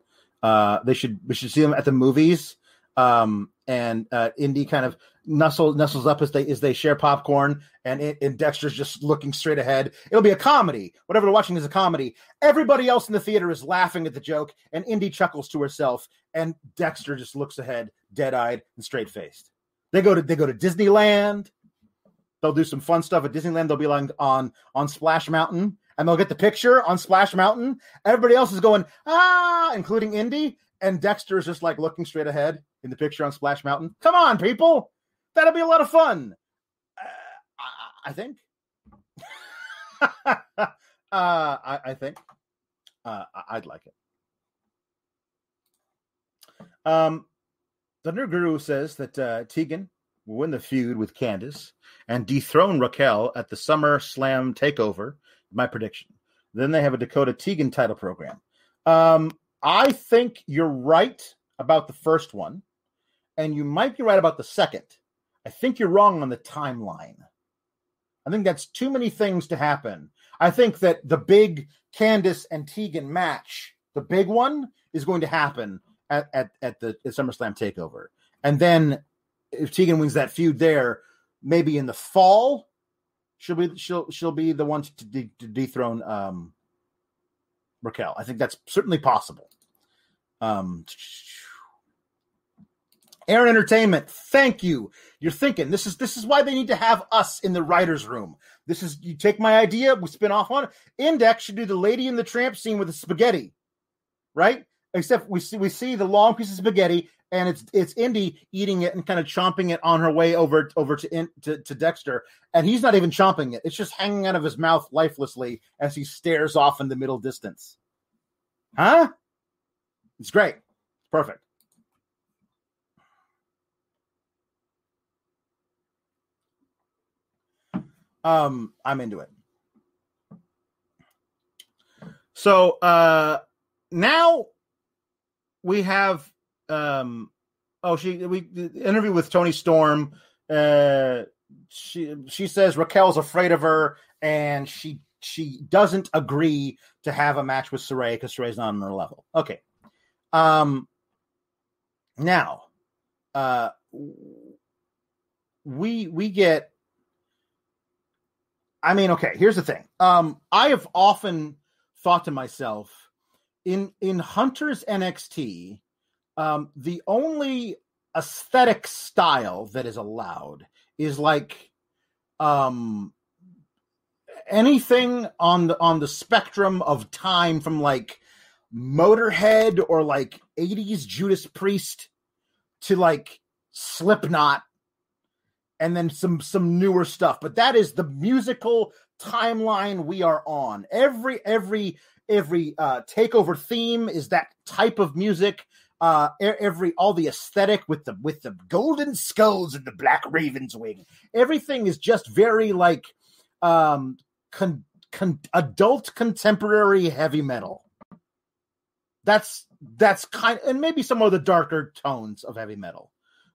Uh, they should we should see them at the movies. Um, and uh, Indi kind of nuzzles nuzzles up as they as they share popcorn, and, and Dexter's just looking straight ahead. It'll be a comedy. Whatever they're watching is a comedy. Everybody else in the theater is laughing at the joke, and Indi chuckles to herself, and Dexter just looks ahead, dead eyed and straight faced. They go to they go to Disneyland. They'll do some fun stuff at Disneyland. They'll be like on on Splash Mountain, and they'll get the picture on Splash Mountain. Everybody else is going ah, including Indi, and Dexter is just like looking straight ahead in the picture on Splash Mountain. Come on, people, that'll be a lot of fun. Uh, I, I, think. uh, I, I, think. Uh, I'd like it. Um, the new guru says that uh, Tegan will win the feud with Candice and dethrone Raquel at the Summer Slam Takeover. My prediction. Then they have a Dakota Tegan title program. Um, I think you're right about the first one, and you might be right about the second. I think you're wrong on the timeline. I think that's too many things to happen. I think that the big Candice and Tegan match, the big one, is going to happen at, at, at the at SummerSlam Takeover, and then if Tegan wins that feud there, maybe in the fall, she'll be she'll she'll be the one to, de- to dethrone um, Raquel. I think that's certainly possible. Um, Aaron Entertainment, thank you. You're thinking this is this is why they need to have us in the writers' room. This is you take my idea, we spin off on it. Index should do the Lady in the Tramp scene with the spaghetti, right? Except we see we see the long piece of spaghetti, and it's it's Indi eating it and kind of chomping it on her way over over to, in, to to Dexter, and he's not even chomping it; it's just hanging out of his mouth lifelessly as he stares off in the middle distance. Huh? It's great. Perfect. Um, I'm into it. So uh now we have um oh she we interview with Toni Storm. Uh she she says Raquel's afraid of her and she she doesn't agree to have a match with Sarray because Sarray's not on her level. Okay. Um, now, uh, we we get. I mean, okay. Here's the thing. Um, I have often thought to myself, in in Hunter's NXT, um, the only aesthetic style that is allowed is like um anything on the on the spectrum of time from like Motorhead or like 80s Judas Priest to like Slipknot and then some some newer stuff but that is the musical timeline we are on. Every every every uh takeover theme is that type of music uh every all the aesthetic with the with the golden skulls and the black raven's wing. Everything is just very like um con, con, adult contemporary heavy metal. That's that's kind and maybe some of the darker tones of heavy metal,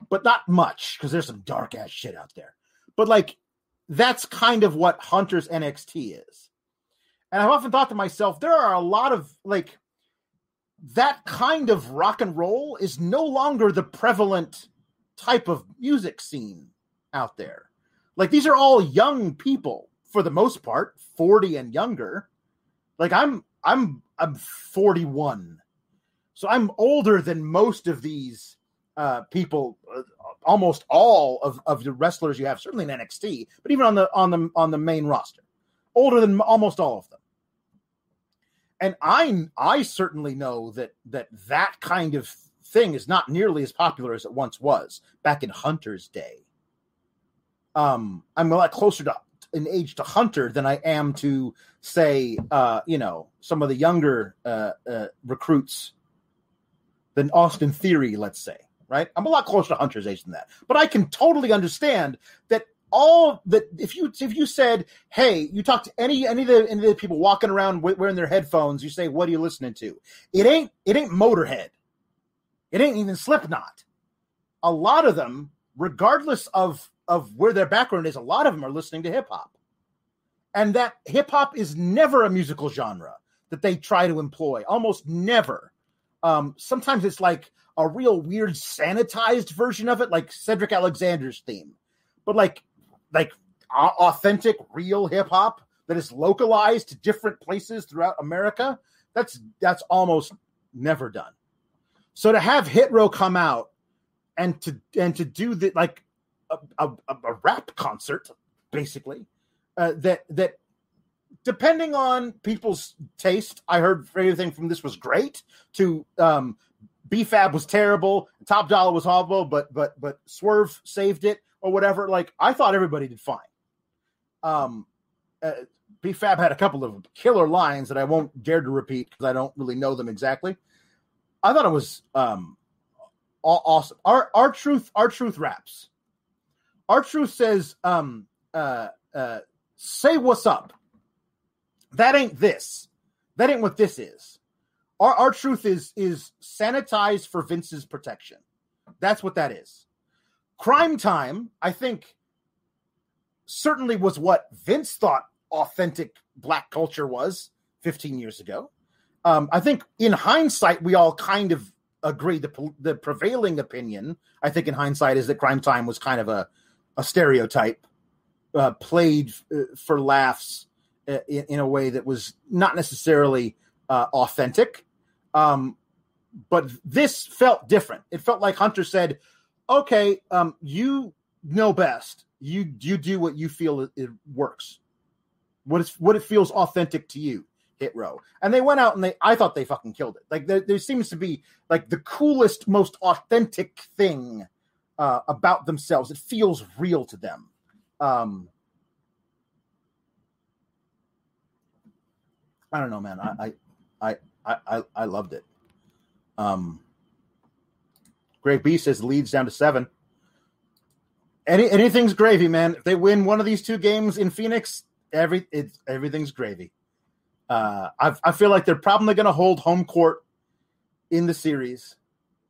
but not much because there's some dark ass shit out there. But like that's kind of what Hunter's NXT is. And I've often thought to myself, there are a lot of like that kind of rock and roll is no longer the prevalent type of music scene out there. Like these are all young people for the most part, 40 and younger. Like I'm I'm I'm 41. So I'm older than most of these uh, people, uh, almost all of, of the wrestlers you have, certainly in NXT, but even on the on the on the main roster. older than almost all of them. And I I certainly know that that that kind of thing is not nearly as popular as it once was back in Hunter's day. Um, I'm a lot closer to in age to Hunter than I am to say, uh, you know, some of the younger uh, uh, recruits than Austin Theory, let's say. Right, I'm a lot closer to Hunter's age than that, but I can totally understand that all that if you if you said, hey, you talk to any any of the any of the people walking around wearing their headphones, you say, what are you listening to? It ain't it ain't Motorhead, it ain't even Slipknot. A lot of them, regardless of of where their background is, a lot of them are listening to hip hop. And that hip hop is never a musical genre that they try to employ, almost never. Um, sometimes it's like a real weird sanitized version of it, like Cedric Alexander's theme. But like, like authentic, real hip hop that is localized to different places throughout America, that's that's almost never done. So to have Hit Row come out and to and to do the like a, a, a rap concert, basically. Uh, that that depending on people's taste, I heard everything from this was great to um, BFAB was terrible, Top Dollar was horrible, but but but Swerve saved it or whatever. Like I thought everybody did fine. Um, uh, BFAB had a couple of killer lines that I won't dare to repeat because I don't really know them exactly. I thought it was um, awesome. Our R-Truth our truth raps. R-Truth says, um, uh, uh, say what's up. That ain't this. That ain't what this is. Our, R-Truth is is sanitized for Vince's protection. That's what that is. Cryme Tyme, I think, certainly was what Vince thought authentic black culture was 15 years ago. Um, I think in hindsight, we all kind of agree the the prevailing opinion. I think in hindsight is that Cryme Tyme was kind of a a stereotype uh, played uh, for laughs uh, in, in, a way that was not necessarily uh, authentic. Um, but this felt different. It felt like Hunter said, "Okay, um, you know best. You you do what you feel it, it works. What is what it feels authentic to you." Hit row, and they went out and they. I thought they fucking killed it. Like there, there seems to be like the coolest, most authentic thing uh, about themselves. It feels real to them. Um, I don't know, man. I I I I, I loved it. Um, Greg B says leads down to seven. Any anything's gravy, man. If they win one of these two games in Phoenix, every it's everything's gravy. Uh, I I feel like they're probably going to hold home court in the series.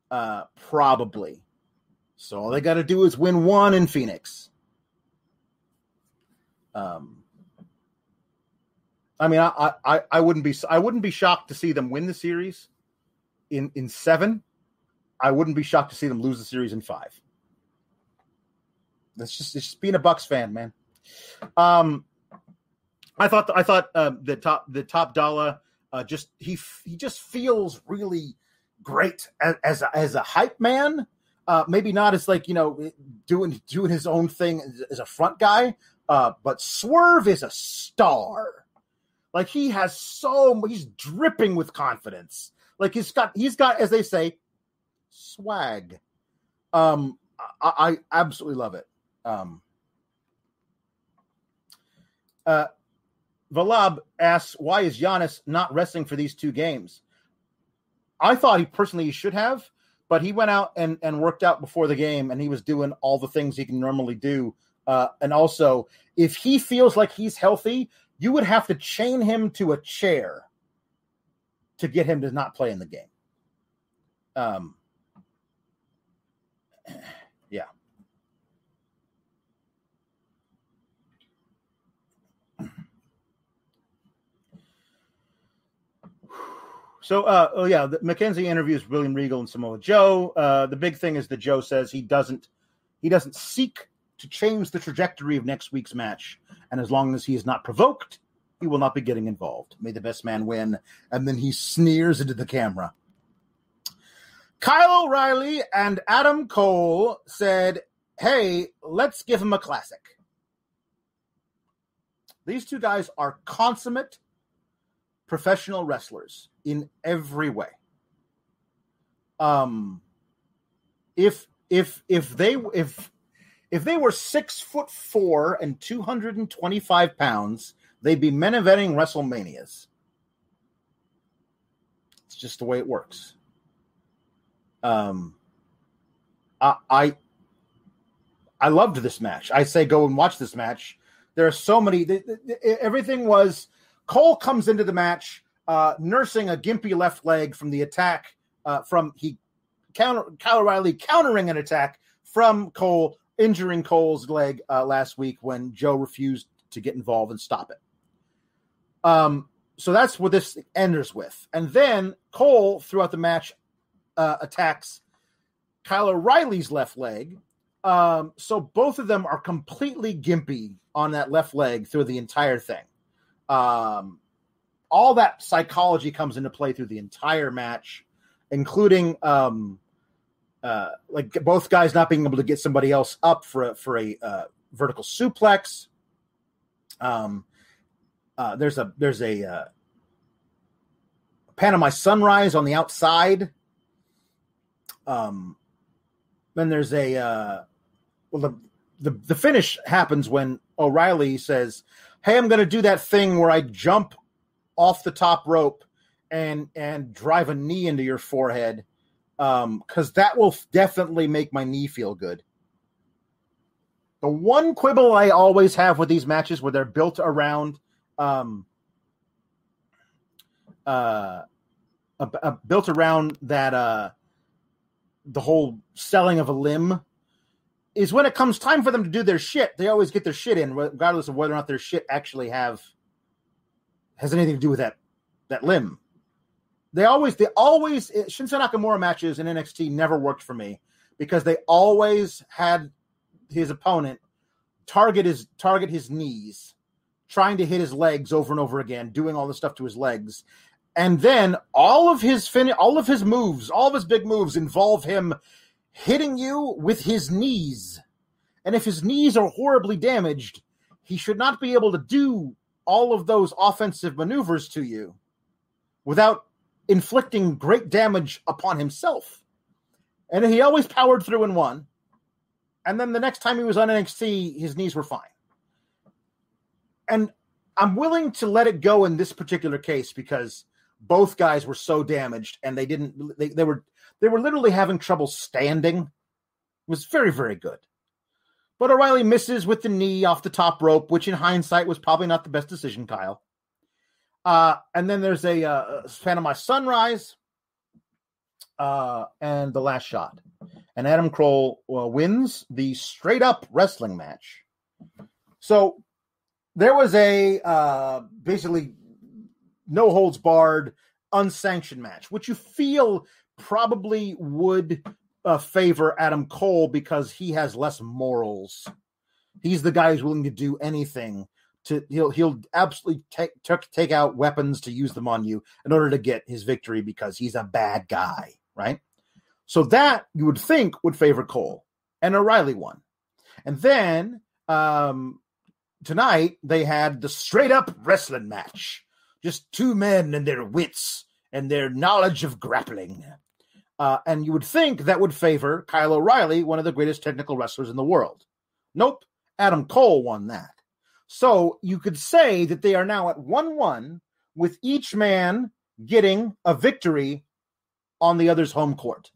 Uh, probably. So all they got to do is win one in Phoenix. Um, I mean, I, I I wouldn't be I wouldn't be shocked to see them win the series in in seven. I wouldn't be shocked to see them lose the series in five. That's just it's just being a Bucks fan, man. Um, I thought I thought uh, the top the top dollar uh, just he he just feels really great as as a, as a hype man uh, maybe not as like you know doing doing his own thing as a front guy, uh, but Swerve is a star. Like he has so he's dripping with confidence. Like he's got he's got as they say swag. Um, I, I absolutely love it. Um, uh, Valab asks, why is Giannis not resting for these two games? I thought he personally should have, but he went out and, and worked out before the game and he was doing all the things he can normally do. Uh, and also, if he feels like he's healthy, you would have to chain him to a chair to get him to not play in the game. Um, yeah. So, uh, oh yeah, McKenzie interviews William Regal and Samoa Joe. Uh, the big thing is that Joe says he doesn't he doesn't seek to change the trajectory of next week's match, and as long as he is not provoked, he will not be getting involved. May the best man win, and then he sneers into the camera. Kyle O'Reilly and Adam Cole said, "Hey, let's give him a classic." These two guys are consummate professional wrestlers in every way. Um, if if if they if if they were six foot four and two hundred and twenty five pounds, they'd be men eventing WrestleManias. It's just the way it works. Um, I, I I loved this match. I say go and watch this match. There are so many. Everything was Cole comes into the match uh, nursing a gimpy left leg from the attack uh, from he counter Kyle O'Reilly countering an attack from Cole, injuring Cole's leg uh, last week when Joe refused to get involved and stop it. Um, so that's what this enters with, and then Cole throughout the match uh, attacks Kyle O'Reilly's left leg. Um, so both of them are completely gimpy on that left leg through the entire thing. Um, all that psychology comes into play through the entire match, including um, uh, like both guys not being able to get somebody else up for a, for a uh, vertical suplex. Um, uh, there's a there's a uh, Panama Sunrise on the outside. Um, then there's a uh, well the, the the finish happens when O'Reilly says, "Hey, I'm going to do that thing where I jump off the top rope and and drive a knee into your forehead um because that will definitely make my knee feel good the one quibble i always have with these matches where they're built around um uh, uh built around that uh the whole selling of a limb is when it comes time for them to do their shit they always get their shit in regardless of whether or not their shit actually have has anything to do with that that limb. They always they always eh, Shinsuke Nakamura matches in NXT never worked for me because they always had his opponent target his target his knees, trying to hit his legs over and over again, doing all this stuff to his legs. And then all of his fin all of his moves, all of his big moves involve him hitting you with his knees. And if his knees are horribly damaged, he should not be able to do all of those offensive maneuvers to you without inflicting great damage upon himself. And he always powered through and won. And then the next time he was on NXT, his knees were fine. And I'm willing to let it go in this particular case because both guys were so damaged and they didn't they, they were they were literally having trouble standing. It was very, very good. But O'Reilly misses with the knee off the top rope, which in hindsight was probably not the best decision, Kyle. Uh, and then there's a uh, Panama Sunrise uh, and the last shot. And Adam Cole uh, wins the straight up wrestling match. So there was a uh, basically no holds barred, unsanctioned match, which you feel probably would uh, favor Adam Cole because he has less morals. He's the guy who's willing to do anything to he'll he'll absolutely take take out weapons to use them on you in order to get his victory because he's a bad guy, right? So that you would think would favor Cole, and O'Reilly won, and then um, tonight they had the straight up wrestling match, just two men and their wits and their knowledge of grappling. Uh, and you would think that would favor Kyle O'Reilly, one of the greatest technical wrestlers in the world. Nope. Adam Cole won that. So you could say that they are now at 1 1 with each man getting a victory on the other's home court.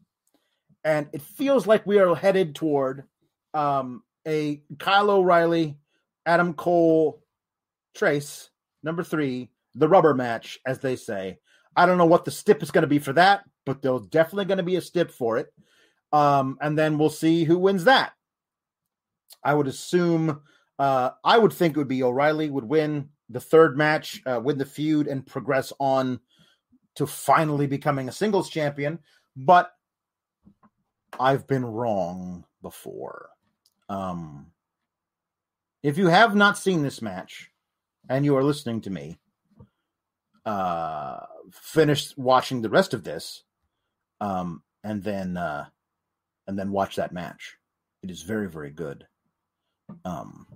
And it feels like we are headed toward um, a Kyle O'Reilly, Adam Cole, Trace, number three, the rubber match, as they say. I don't know what the stip is going to be for that but there's definitely going to be a stip for it. Um, and then we'll see who wins that. I would assume, uh, I would think it would be O'Reilly would win the third match, uh, win the feud, and progress on to finally becoming a singles champion. But I've been wrong before. Um, if you have not seen this match and you are listening to me, uh, finish watching the rest of this um, and then uh, and then watch that match. It is very very good. Um,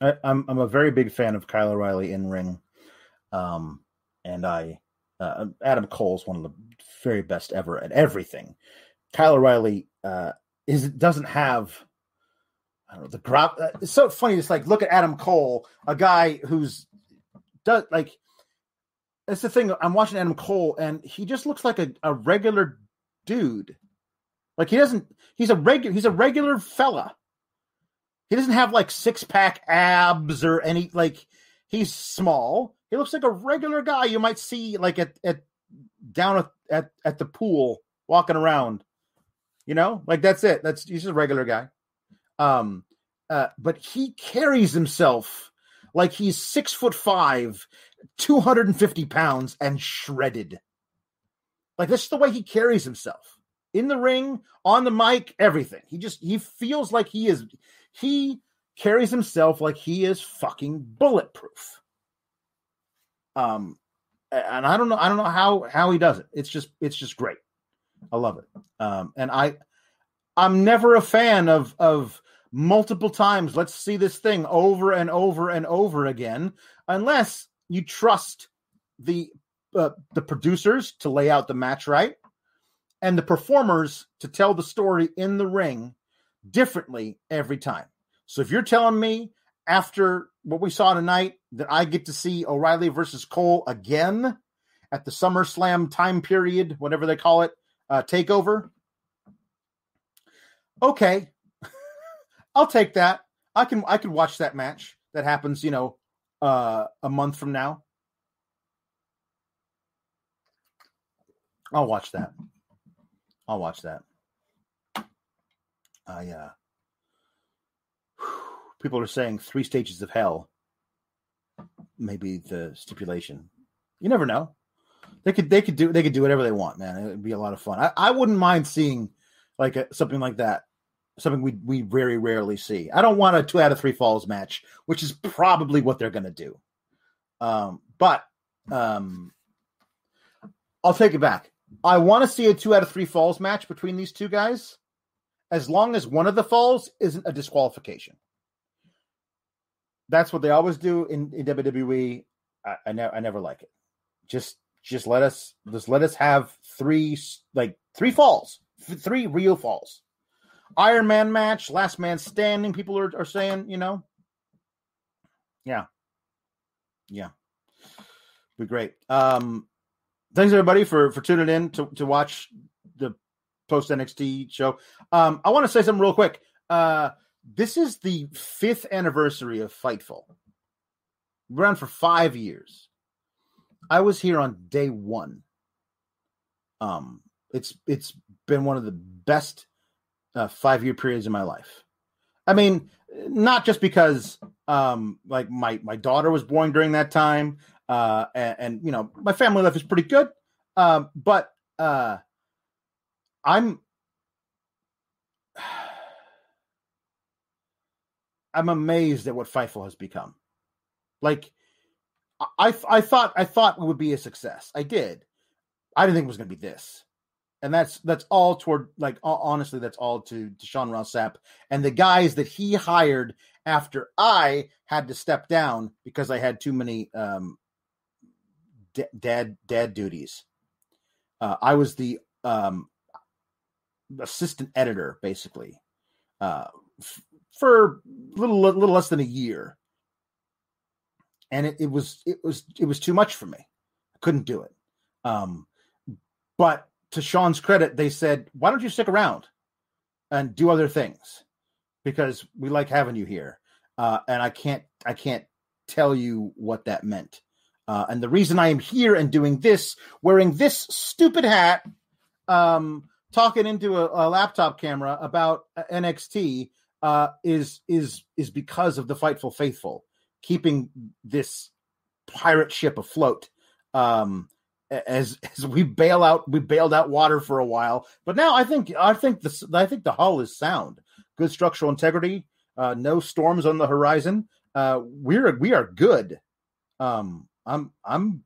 I, I'm I'm a very big fan of Kyle O'Reilly in ring, um, and I uh, Adam Cole's one of the very best ever at everything. Kyle O'Reilly uh, is doesn't have I don't know the grab. Uh, it's so funny. It's like look at Adam Cole, a guy who's does like. That's the thing. I'm watching Adam Cole, and he just looks like a, a regular dude. Like he doesn't. He's a regular. He's a regular fella. He doesn't have like six pack abs or any like. He's small. He looks like a regular guy you might see like at at down at at, at the pool walking around. You know, like that's it. That's he's just a regular guy. Um, uh, but he carries himself like he's six foot five, 250 pounds, and shredded. Like this is the way he carries himself in the ring, on the mic, everything. He just he feels like he is he carries himself like he is fucking bulletproof. Um and I don't know I don't know how how he does it. It's just it's just great. I love it. Um and I I'm never a fan of of multiple times let's see this thing over and over and over again unless you trust the uh, the producers to lay out the match right and the performers to tell the story in the ring differently every time. So if you're telling me after what we saw tonight that I get to see O'Reilly versus Cole again at the SummerSlam time period, whatever they call it, uh, takeover, okay, I'll take that. I can I can watch that match that happens, you know, uh, a month from now. I'll watch that. I'll watch that. I uh people are saying three stages of hell. Maybe the stipulation. You never know. They could they could do they could do whatever they want, man. It would be a lot of fun. I, I wouldn't mind seeing like a, something like that. Something we we very rarely see. I don't want a two out of three falls match, which is probably what they're gonna do. Um, but um I'll take it back. I want to see a two out of three falls match between these two guys, as long as one of the falls isn't a disqualification. That's what they always do in, in WWE. I, I never I never like it. Just just let us just let us have three like three falls, three real falls. Iron Man match, last man standing. People are, are saying, you know, yeah, yeah, be great. Um, thanks everybody for for tuning in to to watch post NXT show. Um, I want to say something real quick. Uh, this is the fifth anniversary of Fightful. We're around for five years. I was here on day one. Um, it's it's been one of the best uh, five year periods in my life. I mean, not just because um, like my my daughter was born during that time uh, and, and, you know my family life is pretty good. Um, but uh, I'm I'm amazed at what Fightful has become. Like I I thought I thought it would be a success. I did. I didn't think it was going to be this. And that's that's all toward like honestly that's all to to Sean Ross and the guys that he hired after I had to step down because I had too many um, dad dad duties. Uh, I was the um, assistant editor, basically, uh, f- for a little little less than a year, and it, it, was it was it was too much for me. I couldn't do it. Um, but to Sean's credit, they said, "Why don't you stick around and do other things?" Because we like having you here, uh, and I can't I can't tell you what that meant. Uh, and the reason I am here and doing this, wearing this stupid hat, um, talking into a, a laptop camera about NXT, uh, is is is because of the Fightful Faithful, keeping this pirate ship afloat. Um, as as we bail out, we bailed out water for a while, but now I think I think the I think the hull is sound, good structural integrity, uh, no storms on the horizon. Uh, we're we are good. Um, I'm I'm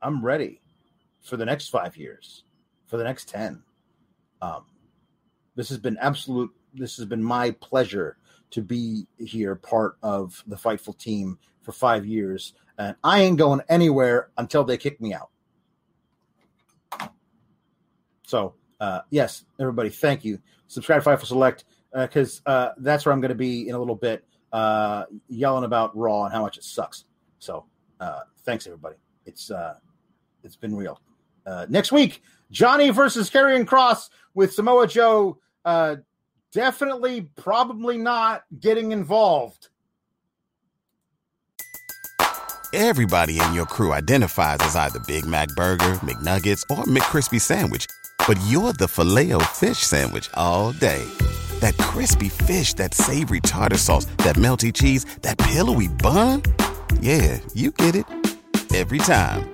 I'm ready for the next five years, for the next ten. Um, this has been absolute. This has been my pleasure to be here, part of the Fightful team for five years, and I ain't going anywhere until they kick me out. So, uh, yes, everybody, thank you. Subscribe to Fightful Select because uh, uh, that's where I'm going to be in a little bit, uh, yelling about Raw and how much it sucks. So, uh, thanks everybody. It's uh, it's been real. Uh, next week, Johnny versus Karrion Kross with Samoa Joe. Uh, definitely, probably not getting involved. Everybody in your crew identifies as either Big Mac Burger, McNuggets, or McCrispy Sandwich, but you're the filet fish Sandwich all day. That crispy fish, that savory tartar sauce, that melty cheese, that pillowy bun. Yeah, you get it every time.